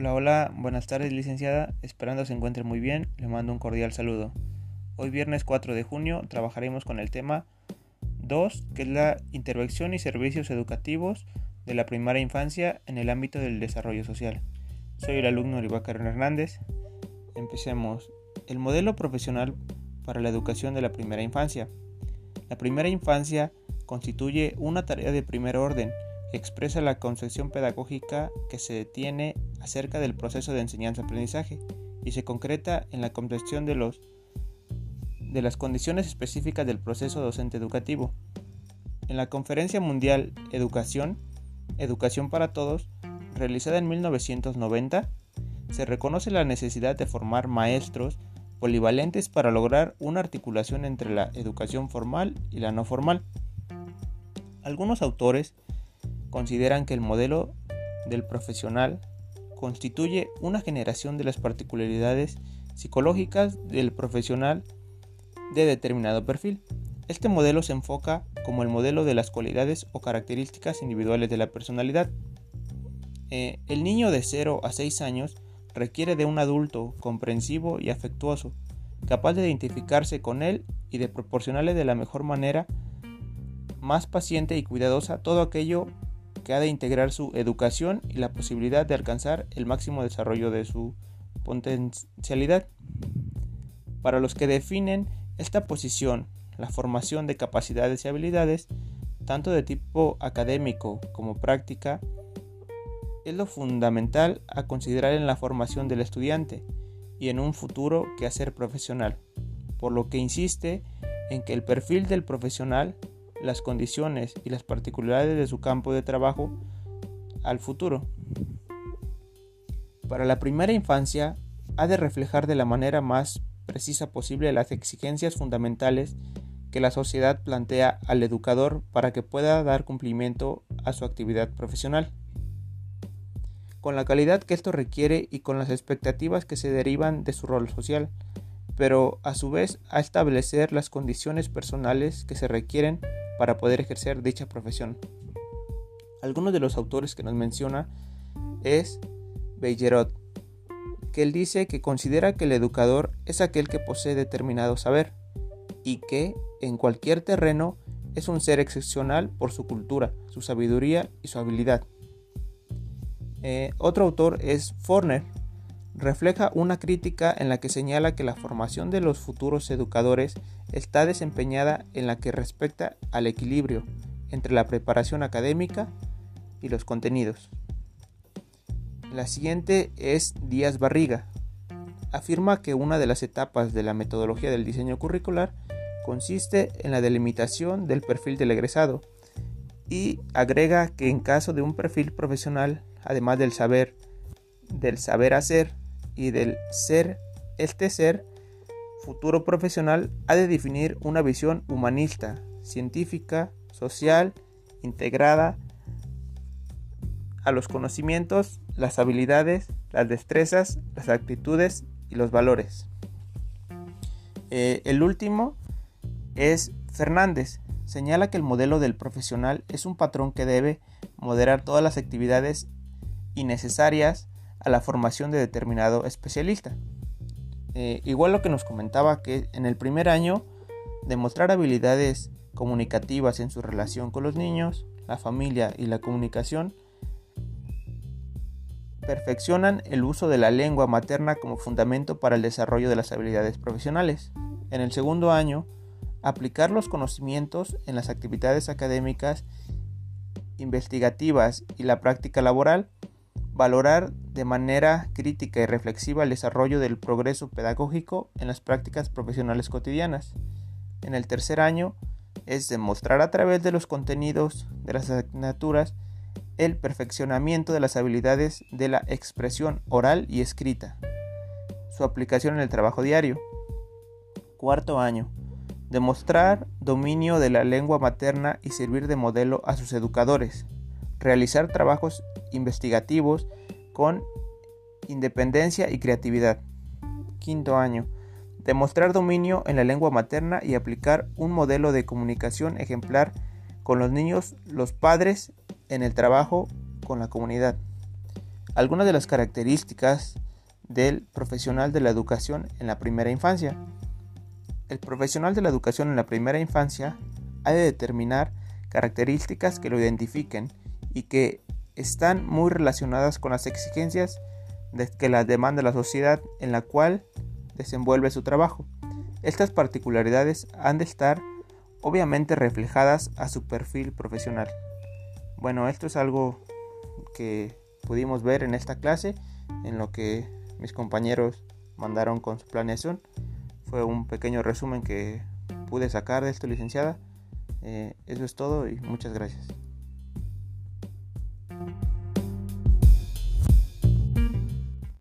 Hola, hola, buenas tardes licenciada, esperando se encuentre muy bien, le mando un cordial saludo. Hoy viernes 4 de junio trabajaremos con el tema 2, que es la intervención y servicios educativos de la primera infancia en el ámbito del desarrollo social. Soy el alumno Olivacar Hernández. Empecemos. El modelo profesional para la educación de la primera infancia. La primera infancia constituye una tarea de primer orden expresa la concepción pedagógica que se tiene acerca del proceso de enseñanza-aprendizaje y se concreta en la comprensión de, los, de las condiciones específicas del proceso docente educativo. En la Conferencia Mundial Educación, Educación para Todos, realizada en 1990, se reconoce la necesidad de formar maestros polivalentes para lograr una articulación entre la educación formal y la no formal. Algunos autores consideran que el modelo del profesional constituye una generación de las particularidades psicológicas del profesional de determinado perfil. Este modelo se enfoca como el modelo de las cualidades o características individuales de la personalidad. Eh, el niño de 0 a 6 años requiere de un adulto comprensivo y afectuoso, capaz de identificarse con él y de proporcionarle de la mejor manera, más paciente y cuidadosa todo aquello que ha de integrar su educación y la posibilidad de alcanzar el máximo desarrollo de su potencialidad. Para los que definen esta posición, la formación de capacidades y habilidades, tanto de tipo académico como práctica, es lo fundamental a considerar en la formación del estudiante y en un futuro quehacer profesional, por lo que insiste en que el perfil del profesional las condiciones y las particularidades de su campo de trabajo al futuro. Para la primera infancia, ha de reflejar de la manera más precisa posible las exigencias fundamentales que la sociedad plantea al educador para que pueda dar cumplimiento a su actividad profesional, con la calidad que esto requiere y con las expectativas que se derivan de su rol social, pero a su vez a establecer las condiciones personales que se requieren para poder ejercer dicha profesión. Algunos de los autores que nos menciona es Bellerot, que él dice que considera que el educador es aquel que posee determinado saber y que en cualquier terreno es un ser excepcional por su cultura, su sabiduría y su habilidad. Eh, otro autor es Forner, refleja una crítica en la que señala que la formación de los futuros educadores está desempeñada en la que respecta al equilibrio entre la preparación académica y los contenidos. La siguiente es Díaz Barriga. Afirma que una de las etapas de la metodología del diseño curricular consiste en la delimitación del perfil del egresado y agrega que en caso de un perfil profesional, además del saber, del saber hacer y del ser, este ser futuro profesional ha de definir una visión humanista, científica, social, integrada a los conocimientos, las habilidades, las destrezas, las actitudes y los valores. Eh, el último es Fernández. Señala que el modelo del profesional es un patrón que debe moderar todas las actividades innecesarias a la formación de determinado especialista. Eh, igual lo que nos comentaba que en el primer año demostrar habilidades comunicativas en su relación con los niños, la familia y la comunicación perfeccionan el uso de la lengua materna como fundamento para el desarrollo de las habilidades profesionales. En el segundo año, aplicar los conocimientos en las actividades académicas, investigativas y la práctica laboral Valorar de manera crítica y reflexiva el desarrollo del progreso pedagógico en las prácticas profesionales cotidianas. En el tercer año es demostrar a través de los contenidos de las asignaturas el perfeccionamiento de las habilidades de la expresión oral y escrita, su aplicación en el trabajo diario. Cuarto año. Demostrar dominio de la lengua materna y servir de modelo a sus educadores. Realizar trabajos investigativos con independencia y creatividad. Quinto año. Demostrar dominio en la lengua materna y aplicar un modelo de comunicación ejemplar con los niños, los padres, en el trabajo con la comunidad. algunas de las características del profesional de la educación en la primera infancia. El profesional de la educación en la primera infancia ha de determinar características que lo identifiquen y que están muy relacionadas con las exigencias de que las demanda la sociedad en la cual desenvuelve su trabajo. Estas particularidades han de estar obviamente reflejadas a su perfil profesional. Bueno, esto es algo que pudimos ver en esta clase, en lo que mis compañeros mandaron con su planeación. Fue un pequeño resumen que pude sacar de esto, licenciada. Eh, eso es todo y muchas gracias.